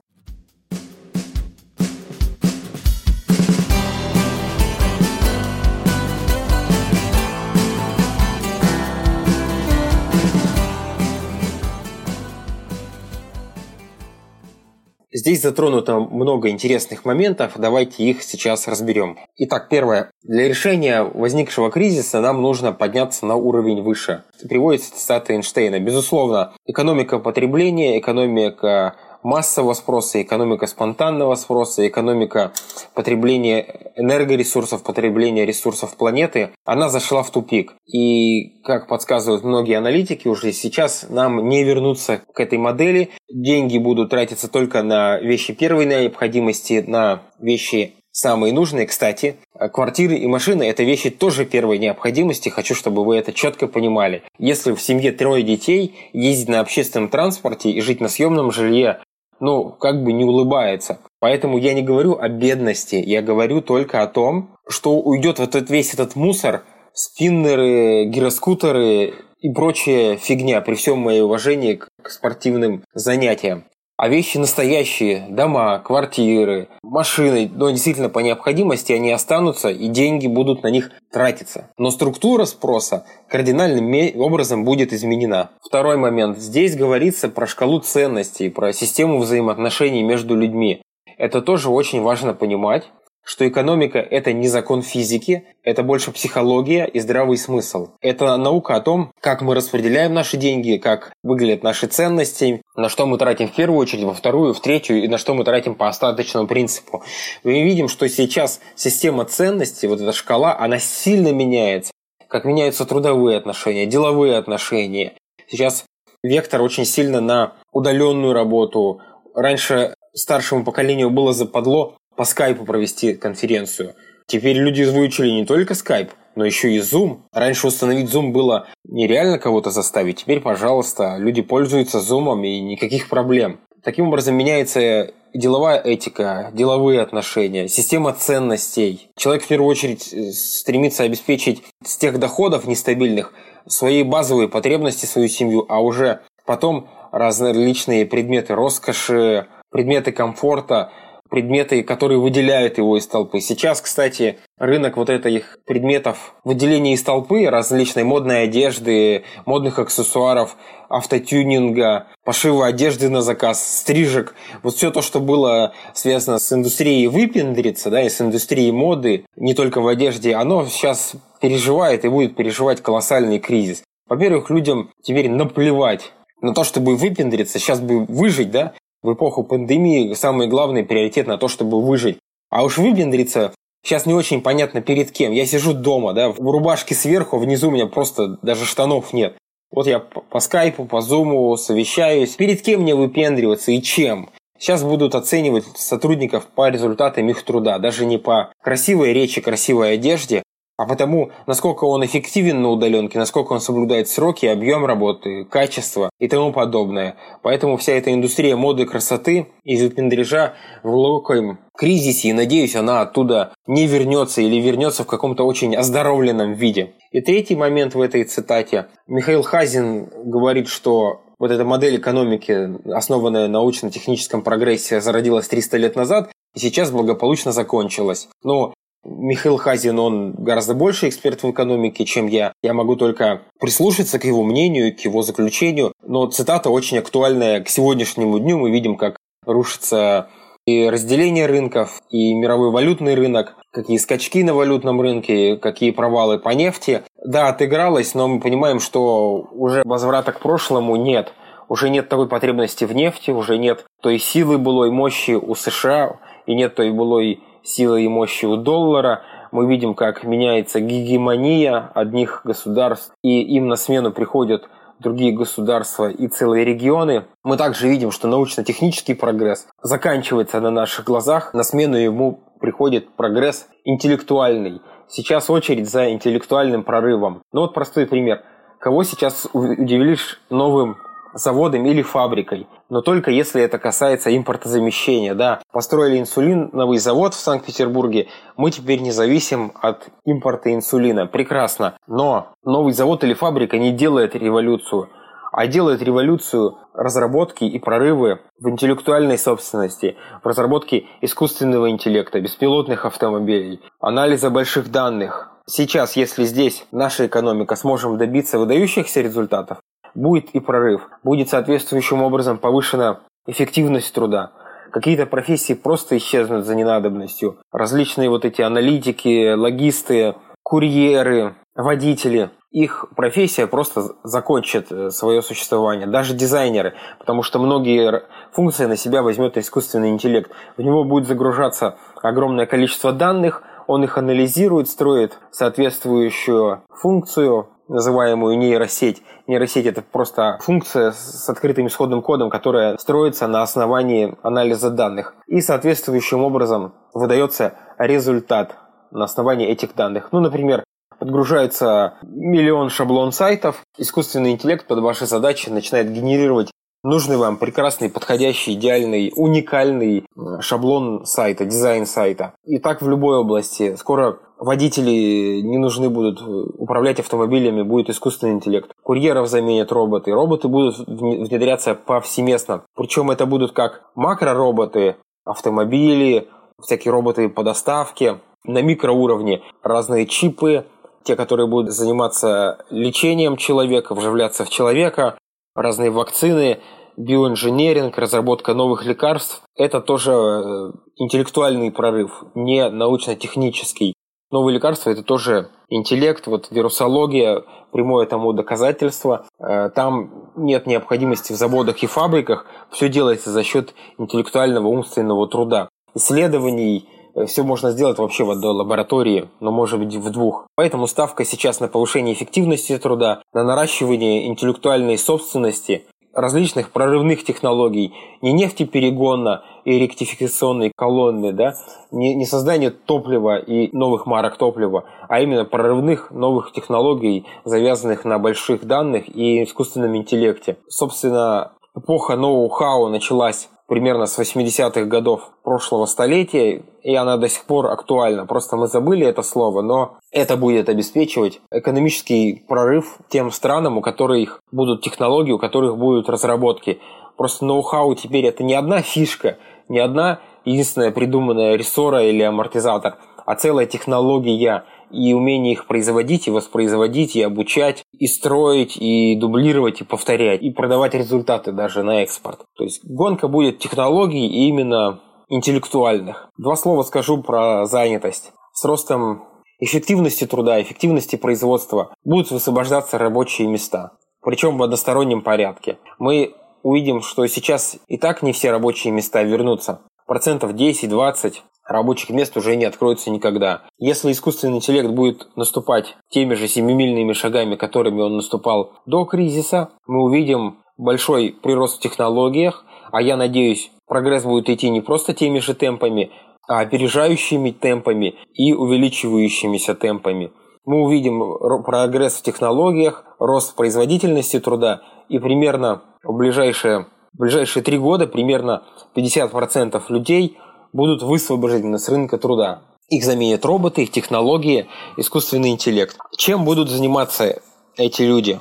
A: Здесь затронуто много интересных моментов, давайте их сейчас разберем. Итак, первое. Для решения возникшего кризиса нам нужно подняться на уровень выше. Приводится цитата Эйнштейна. Безусловно, экономика потребления, экономика массового спроса, экономика спонтанного спроса, экономика потребления энергоресурсов, потребления ресурсов планеты, она зашла в тупик. И, как подсказывают многие аналитики, уже сейчас нам не вернуться к этой модели. Деньги будут тратиться только на вещи первой необходимости, на вещи самые нужные. Кстати, квартиры и машины – это вещи тоже первой необходимости. Хочу, чтобы вы это четко понимали. Если в семье трое детей, ездить на общественном транспорте и жить на съемном жилье ну, как бы не улыбается. Поэтому я не говорю о бедности, я говорю только о том, что уйдет вот этот, весь этот мусор, спиннеры, гироскутеры и прочая фигня, при всем моем уважении к спортивным занятиям. А вещи настоящие, дома, квартиры, машины, но действительно по необходимости они останутся и деньги будут на них тратиться. Но структура спроса кардинальным образом будет изменена. Второй момент. Здесь говорится про шкалу ценностей, про систему взаимоотношений между людьми. Это тоже очень важно понимать что экономика – это не закон физики, это больше психология и здравый смысл. Это наука о том, как мы распределяем наши деньги, как выглядят наши ценности, на что мы тратим в первую очередь, во вторую, в третью, и на что мы тратим по остаточному принципу. Мы видим, что сейчас система ценностей, вот эта шкала, она сильно меняется. Как меняются трудовые отношения, деловые отношения. Сейчас вектор очень сильно на удаленную работу. Раньше старшему поколению было западло по скайпу провести конференцию. Теперь люди выучили не только скайп, но еще и Zoom. Раньше установить Zoom было нереально кого-то заставить. Теперь, пожалуйста, люди пользуются Zoom и никаких проблем. Таким образом меняется деловая этика, деловые отношения, система ценностей. Человек в первую очередь э, стремится обеспечить с тех доходов нестабильных свои базовые потребности, свою семью, а уже потом различные предметы роскоши, предметы комфорта – предметы, которые выделяют его из толпы. Сейчас, кстати, рынок вот этих предметов выделения из толпы, различной модной одежды, модных аксессуаров, автотюнинга, пошива одежды на заказ, стрижек, вот все то, что было связано с индустрией выпендриться, да, и с индустрией моды, не только в одежде, оно сейчас переживает и будет переживать колоссальный кризис. Во-первых, людям теперь наплевать на то, чтобы выпендриться, сейчас бы выжить, да, в эпоху пандемии самый главный приоритет на то, чтобы выжить. А уж выпендриться сейчас не очень понятно перед кем. Я сижу дома, да, в рубашке сверху, внизу у меня просто даже штанов нет. Вот я по скайпу, по зуму совещаюсь. Перед кем мне выпендриваться и чем? Сейчас будут оценивать сотрудников по результатам их труда, даже не по красивой речи, красивой одежде, а потому, насколько он эффективен на удаленке, насколько он соблюдает сроки, объем работы, качество и тому подобное. Поэтому вся эта индустрия моды, красоты и выпендрежа в глубоком кризисе, и надеюсь, она оттуда не вернется или вернется в каком-то очень оздоровленном виде. И третий момент в этой цитате. Михаил Хазин говорит, что вот эта модель экономики, основанная на научно-техническом прогрессе, зародилась 300 лет назад, и сейчас благополучно закончилась. Но Михаил Хазин, он гораздо больше эксперт в экономике, чем я. Я могу только прислушаться к его мнению, к его заключению. Но цитата очень актуальная к сегодняшнему дню. Мы видим, как рушится и разделение рынков, и мировой валютный рынок, какие скачки на валютном рынке, какие провалы по нефти. Да, отыгралось, но мы понимаем, что уже возврата к прошлому нет. Уже нет такой потребности в нефти, уже нет той силы былой мощи у США, и нет той былой силы и мощи у доллара. Мы видим, как меняется гегемония одних государств, и им на смену приходят другие государства и целые регионы. Мы также видим, что научно-технический прогресс заканчивается на наших глазах, на смену ему приходит прогресс интеллектуальный. Сейчас очередь за интеллектуальным прорывом. Ну вот простой пример. Кого сейчас удивишь новым заводом или фабрикой, но только если это касается импортозамещения. Да, построили инсулиновый завод в Санкт-Петербурге, мы теперь не зависим от импорта инсулина. Прекрасно. Но новый завод или фабрика не делает революцию, а делает революцию разработки и прорывы в интеллектуальной собственности, в разработке искусственного интеллекта, беспилотных автомобилей, анализа больших данных. Сейчас, если здесь наша экономика сможем добиться выдающихся результатов, будет и прорыв, будет соответствующим образом повышена эффективность труда. Какие-то профессии просто исчезнут за ненадобностью. Различные вот эти аналитики, логисты, курьеры, водители, их профессия просто закончит э, свое существование. Даже дизайнеры, потому что многие функции на себя возьмет искусственный интеллект. В него будет загружаться огромное количество данных, он их анализирует, строит соответствующую функцию, называемую нейросеть. Нейросеть – это просто функция с открытым исходным кодом, которая строится на основании анализа данных. И соответствующим образом выдается результат на основании этих данных. Ну, например, подгружается миллион шаблон сайтов, искусственный интеллект под ваши задачи начинает генерировать нужный вам прекрасный, подходящий, идеальный, уникальный шаблон сайта, дизайн сайта. И так в любой области. Скоро водители не нужны будут управлять автомобилями, будет искусственный интеллект. Курьеров заменят роботы. Роботы будут внедряться повсеместно. Причем это будут как макророботы, автомобили, всякие роботы по доставке, на микроуровне разные чипы, те, которые будут заниматься лечением человека, вживляться в человека, разные вакцины, биоинженеринг, разработка новых лекарств. Это тоже э, интеллектуальный прорыв, не научно-технический. Новые лекарства – это тоже интеллект, вот вирусология, прямое тому доказательство. Э, там нет необходимости в заводах и фабриках, все делается за счет интеллектуального умственного труда. Исследований все можно сделать вообще в одной лаборатории, но может быть в двух. Поэтому ставка сейчас на повышение эффективности труда, на наращивание интеллектуальной собственности, различных прорывных технологий, не нефтеперегонно и ректификационной колонны, да, не, не создание топлива и новых марок топлива, а именно прорывных новых технологий, завязанных на больших данных и искусственном интеллекте. Собственно, эпоха ноу-хау началась примерно с 80-х годов прошлого столетия, и она до сих пор актуальна. Просто мы забыли это слово, но это будет обеспечивать экономический прорыв тем странам, у которых будут технологии, у которых будут разработки. Просто ноу-хау теперь это не одна фишка, не одна единственная придуманная рессора или амортизатор, а целая технология и умение их производить, и воспроизводить, и обучать, и строить, и дублировать, и повторять, и продавать результаты даже на экспорт. То есть гонка будет технологий именно интеллектуальных. Два слова скажу про занятость. С ростом эффективности труда, эффективности производства будут высвобождаться рабочие места. Причем в одностороннем порядке. Мы увидим, что сейчас и так не все рабочие места вернутся. Процентов 10-20 рабочих мест уже не откроется никогда. Если искусственный интеллект будет наступать теми же семимильными шагами, которыми он наступал до кризиса, мы увидим большой прирост в технологиях, а я надеюсь, прогресс будет идти не просто теми же темпами, а опережающими темпами и увеличивающимися темпами. Мы увидим прогресс в технологиях, рост производительности труда и примерно в ближайшие, в ближайшие три года примерно 50% людей будут высвобождены с рынка труда. Их заменят роботы, их технологии, искусственный интеллект. Чем будут заниматься эти люди?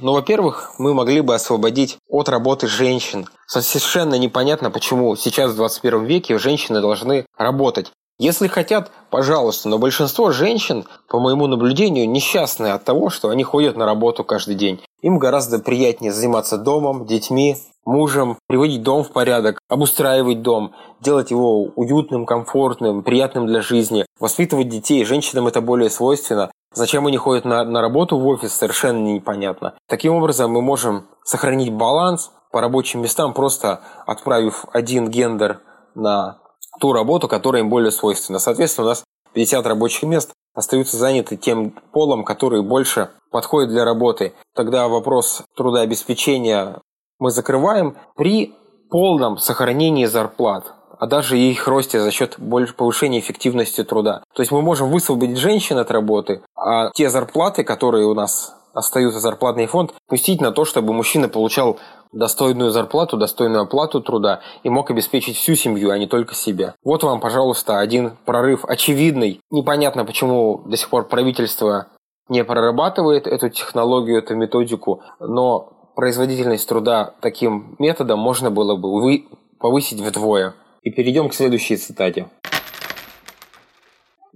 A: Ну, во-первых, мы могли бы освободить от работы женщин. Совершенно непонятно, почему сейчас в 21 веке женщины должны работать. Если хотят, пожалуйста, но большинство женщин, по моему наблюдению, несчастны от того, что они ходят на работу каждый день. Им гораздо приятнее заниматься домом, детьми, мужем, приводить дом в порядок, обустраивать дом, делать его уютным, комфортным, приятным для жизни, воспитывать детей. Женщинам это более свойственно. Зачем они ходят на, на работу в офис, совершенно непонятно. Таким образом, мы можем сохранить баланс по рабочим местам, просто отправив один гендер на ту работу, которая им более свойственна. Соответственно, у нас 50 рабочих мест остаются заняты тем полом, который больше подходит для работы. Тогда вопрос трудообеспечения мы закрываем при полном сохранении зарплат, а даже их росте за счет повышения эффективности труда. То есть мы можем высвободить женщин от работы, а те зарплаты, которые у нас остаются, зарплатный фонд, пустить на то, чтобы мужчина получал достойную зарплату, достойную оплату труда и мог обеспечить всю семью, а не только себя. Вот вам, пожалуйста, один прорыв очевидный. Непонятно, почему до сих пор правительство не прорабатывает эту технологию, эту методику, но производительность труда таким методом можно было бы вы повысить вдвое. И перейдем к следующей цитате.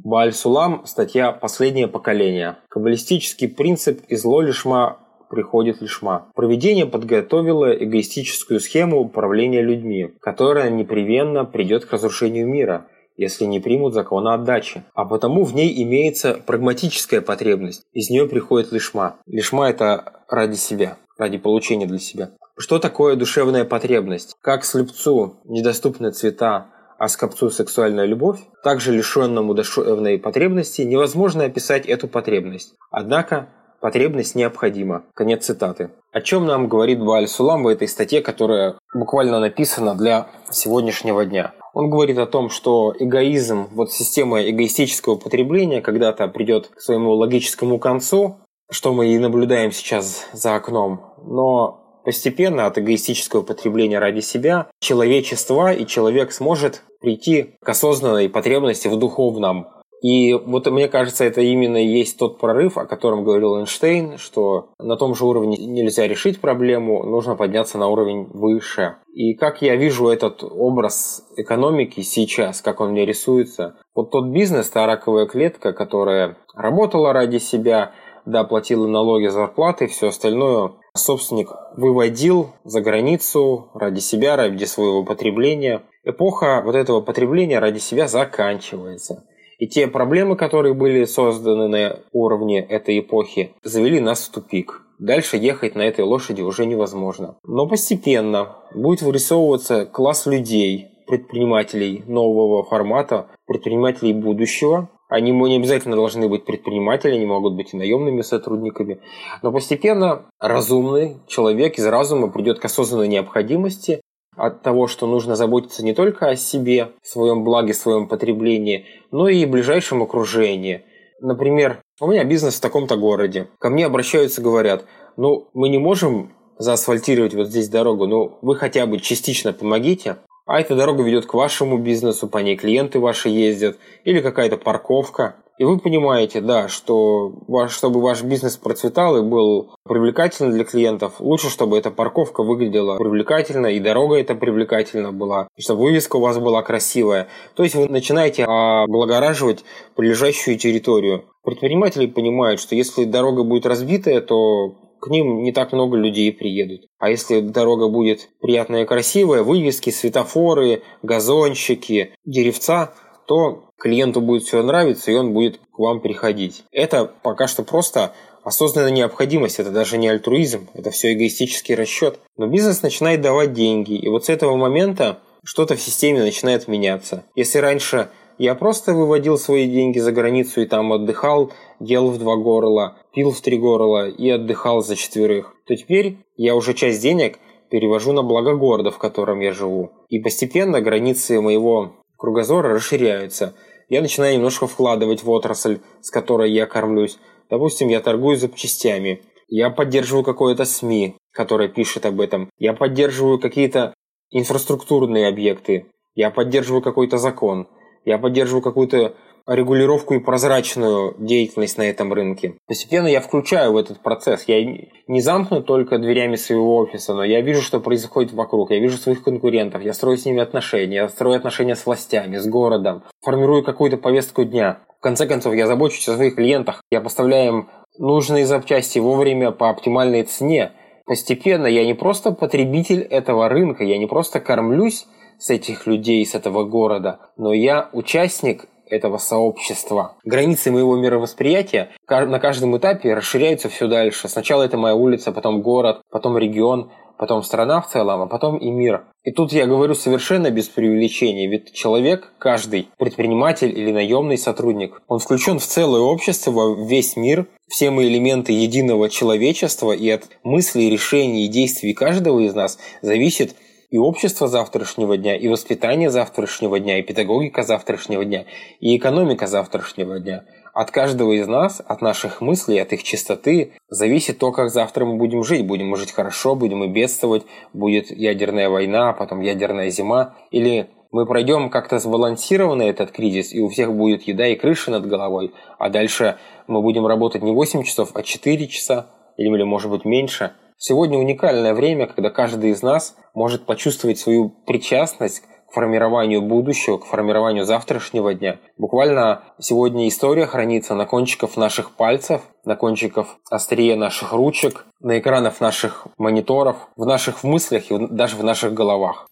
A: Бааль-Сулам, статья «Последнее поколение». Каббалистический принцип из зло лишма приходит лишма. Проведение подготовило эгоистическую схему управления людьми, которая непременно придет к разрушению мира, если не примут закона отдачи. А потому в ней имеется прагматическая потребность. Из нее приходит лишма. Лишма – это ради себя ради получения для себя. Что такое душевная потребность? Как слепцу недоступны цвета, а скопцу сексуальная любовь, также лишенному душевной потребности невозможно описать эту потребность. Однако потребность необходима. Конец цитаты. О чем нам говорит Бааль Сулам в этой статье, которая буквально написана для сегодняшнего дня? Он говорит о том, что эгоизм, вот система эгоистического потребления когда-то придет к своему логическому концу, что мы и наблюдаем сейчас за окном. Но постепенно от эгоистического потребления ради себя человечество и человек сможет прийти к осознанной потребности в духовном. И вот мне кажется, это именно и есть тот прорыв, о котором говорил Эйнштейн, что на том же уровне нельзя решить проблему, нужно подняться на уровень выше. И как я вижу этот образ экономики сейчас, как он мне рисуется, вот тот бизнес, та раковая клетка, которая работала ради себя, да, платила налоги, зарплаты, все остальное собственник выводил за границу ради себя, ради своего потребления. Эпоха вот этого потребления ради себя заканчивается. И те проблемы, которые были созданы на уровне этой эпохи, завели нас в тупик. Дальше ехать на этой лошади уже невозможно. Но постепенно будет вырисовываться класс людей, предпринимателей нового формата, предпринимателей будущего. Они не обязательно должны быть предприниматели, они могут быть и наемными сотрудниками. Но постепенно разумный человек из разума придет к осознанной необходимости от того, что нужно заботиться не только о себе, своем благе, своем потреблении, но и ближайшем окружении. Например, у меня бизнес в таком-то городе. Ко мне обращаются, говорят, ну, мы не можем заасфальтировать вот здесь дорогу, но вы хотя бы частично помогите. А эта дорога ведет к вашему бизнесу, по ней клиенты ваши ездят, или какая-то парковка. И вы понимаете, да, что ваш, чтобы ваш бизнес процветал и был привлекательным для клиентов, лучше, чтобы эта парковка выглядела привлекательно, и дорога эта привлекательна была, и чтобы вывеска у вас была красивая. То есть вы начинаете облагораживать прилежащую территорию. Предприниматели понимают, что если дорога будет разбитая, то к ним не так много людей приедут. А если дорога будет приятная и красивая, вывески, светофоры, газончики, деревца – то клиенту будет все нравиться, и он будет к вам приходить. Это пока что просто осознанная необходимость, это даже не альтруизм, это все эгоистический расчет. Но бизнес начинает давать деньги, и вот с этого момента что-то в системе начинает меняться. Если раньше я просто выводил свои деньги за границу и там отдыхал, ел в два горла, пил в три горла и отдыхал за четверых, то теперь я уже часть денег перевожу на благо города, в котором я живу. И постепенно границы моего кругозора расширяются. Я начинаю немножко вкладывать в отрасль, с которой я кормлюсь. Допустим, я торгую запчастями. Я поддерживаю какое-то СМИ, которое пишет об этом. Я поддерживаю какие-то инфраструктурные объекты. Я поддерживаю какой-то закон. Я поддерживаю какую-то регулировку и прозрачную деятельность на этом рынке. Постепенно я включаю в этот процесс. Я не замкнут только дверями своего офиса, но я вижу, что происходит вокруг. Я вижу своих конкурентов, я строю с ними отношения, я строю отношения с властями, с городом, формирую какую-то повестку дня. В конце концов, я забочусь о своих клиентах, я поставляю им нужные запчасти вовремя по оптимальной цене. Постепенно я не просто потребитель этого рынка, я не просто кормлюсь с этих людей, с этого города, но я участник этого сообщества. Границы моего мировосприятия на каждом этапе расширяются все дальше. Сначала это моя улица, потом город, потом регион, потом страна в целом, а потом и мир. И тут я говорю совершенно без преувеличения, ведь человек, каждый предприниматель или наемный сотрудник, он включен в целое общество, во весь мир, все мы элементы единого человечества, и от мыслей, решений и действий каждого из нас зависит и общество завтрашнего дня, и воспитание завтрашнего дня, и педагогика завтрашнего дня, и экономика завтрашнего дня. От каждого из нас, от наших мыслей, от их чистоты зависит то, как завтра мы будем жить. Будем мы жить хорошо, будем мы бедствовать, будет ядерная война, потом ядерная зима. Или мы пройдем как-то сбалансированно этот кризис, и у всех будет еда и крыша над головой, а дальше мы будем работать не 8 часов, а 4 часа, или, может быть, меньше – Сегодня уникальное время, когда каждый из нас может почувствовать свою причастность к формированию будущего, к формированию завтрашнего дня. Буквально сегодня история хранится на кончиках наших пальцев, на кончиках острия наших ручек, на экранах наших мониторов, в наших мыслях и даже в наших головах.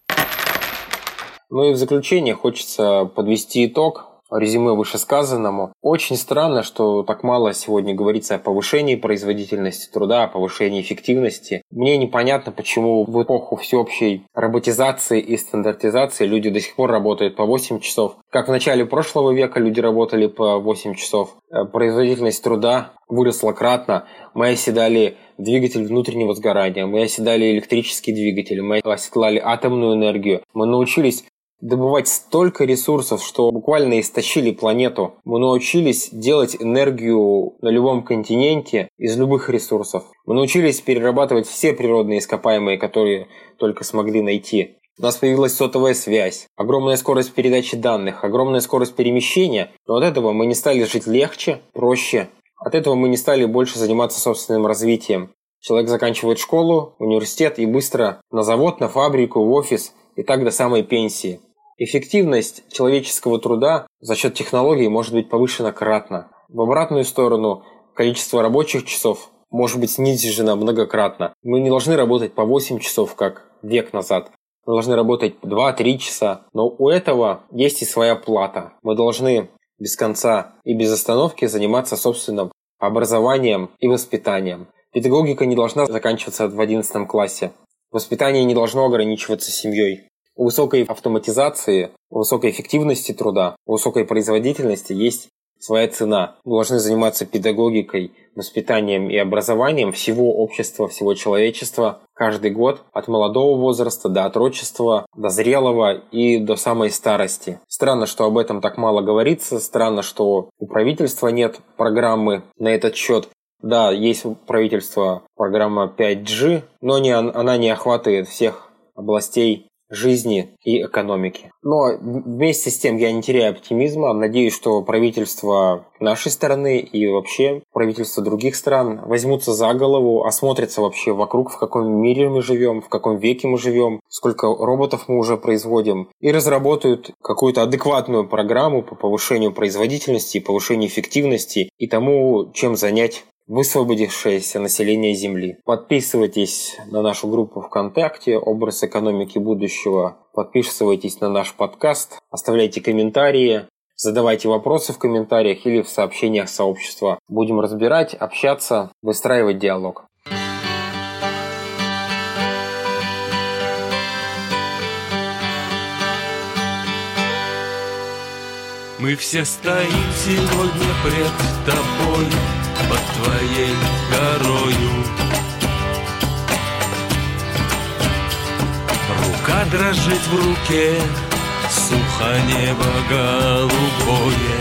A: Ну и в заключение хочется подвести итог резюме вышесказанному. Очень странно, что так мало сегодня говорится о повышении производительности труда, о повышении эффективности. Мне непонятно, почему в эпоху всеобщей роботизации и стандартизации люди до сих пор работают по 8 часов. Как в начале прошлого века люди работали по 8 часов. Э, производительность труда выросла кратно. Мы оседали двигатель внутреннего сгорания, мы оседали электрический двигатель, мы оседлали атомную энергию. Мы научились добывать столько ресурсов, что буквально истощили планету. Мы научились делать энергию на любом континенте из любых ресурсов. Мы научились перерабатывать все природные ископаемые, которые только смогли найти. У нас появилась сотовая связь, огромная скорость передачи данных, огромная скорость перемещения. Но от этого мы не стали жить легче, проще. От этого мы не стали больше заниматься собственным развитием. Человек заканчивает школу, университет и быстро на завод, на фабрику, в офис и так до самой пенсии. Эффективность человеческого труда за счет технологий может быть повышена кратно. В обратную сторону количество рабочих часов может быть снижено многократно. Мы не должны работать по 8 часов, как век назад. Мы должны работать 2-3 часа. Но у этого есть и своя плата. Мы должны без конца и без остановки заниматься собственным образованием и воспитанием. Педагогика не должна заканчиваться в 11 классе. Воспитание не должно ограничиваться семьей. У высокой автоматизации, высокой эффективности труда, высокой производительности есть своя цена. Мы должны заниматься педагогикой, воспитанием и образованием всего общества, всего человечества каждый год от молодого возраста до отрочества, до зрелого и до самой старости. Странно, что об этом так мало говорится, странно, что у правительства нет программы на этот счет. Да, есть у правительства программа 5G, но не, она не охватывает всех областей жизни и экономики. Но вместе с тем я не теряю оптимизма. Надеюсь, что правительство нашей страны и вообще правительство других стран возьмутся за голову, осмотрятся вообще вокруг, в каком мире мы живем, в каком веке мы живем, сколько роботов мы уже производим, и разработают какую-то адекватную программу по повышению производительности, повышению эффективности и тому, чем занять высвободившееся население Земли. Подписывайтесь на нашу группу ВКонтакте «Образ экономики будущего». Подписывайтесь на наш подкаст, оставляйте комментарии, задавайте вопросы в комментариях или в сообщениях сообщества. Будем разбирать, общаться, выстраивать диалог.
B: Мы все стоим сегодня пред тобой под твоей горою. Рука дрожит в руке, сухо небо голубое.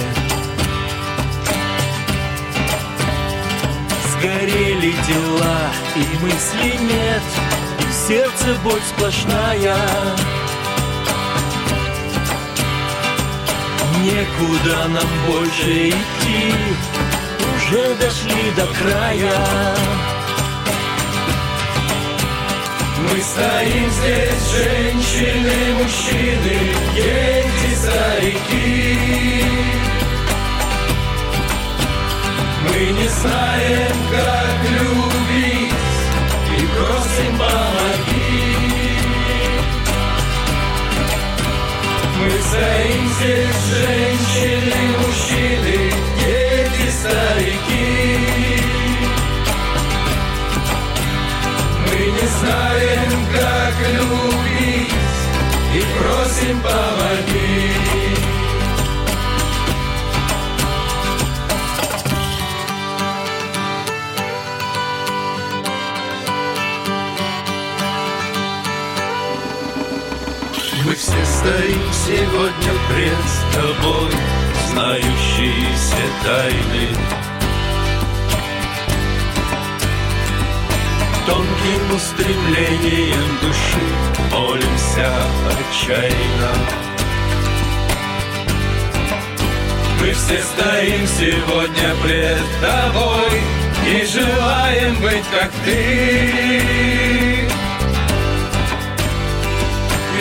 B: Сгорели дела, и мысли нет, и в сердце боль сплошная. Некуда нам больше идти, уже дошли до края. Мы стоим здесь, женщины, мужчины, дети, старики. Мы не знаем, как любить, и просим помоги. Мы стоим здесь, женщины, мужчины, старики. Мы не знаем, как любить, и просим помоги. Мы все стоим сегодня пред тобой, знающие все тайны. Тонким устремлением души молимся отчаянно. Мы все стоим сегодня пред тобой и желаем быть как ты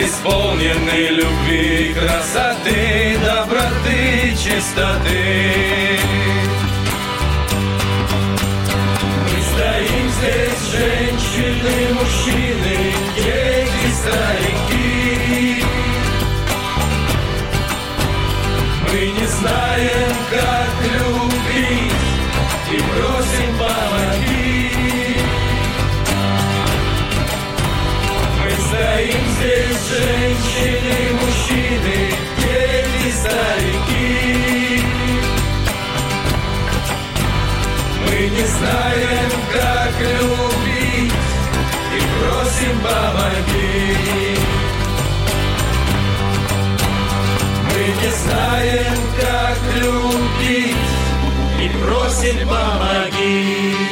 B: исполнены любви, красоты, доброты, чистоты. Мы стоим здесь, женщины, мужчины, дети, старики. Мы не знаем, как любить, не знаем, как любить, и просим помоги. не знаем, как любить, и просим помоги.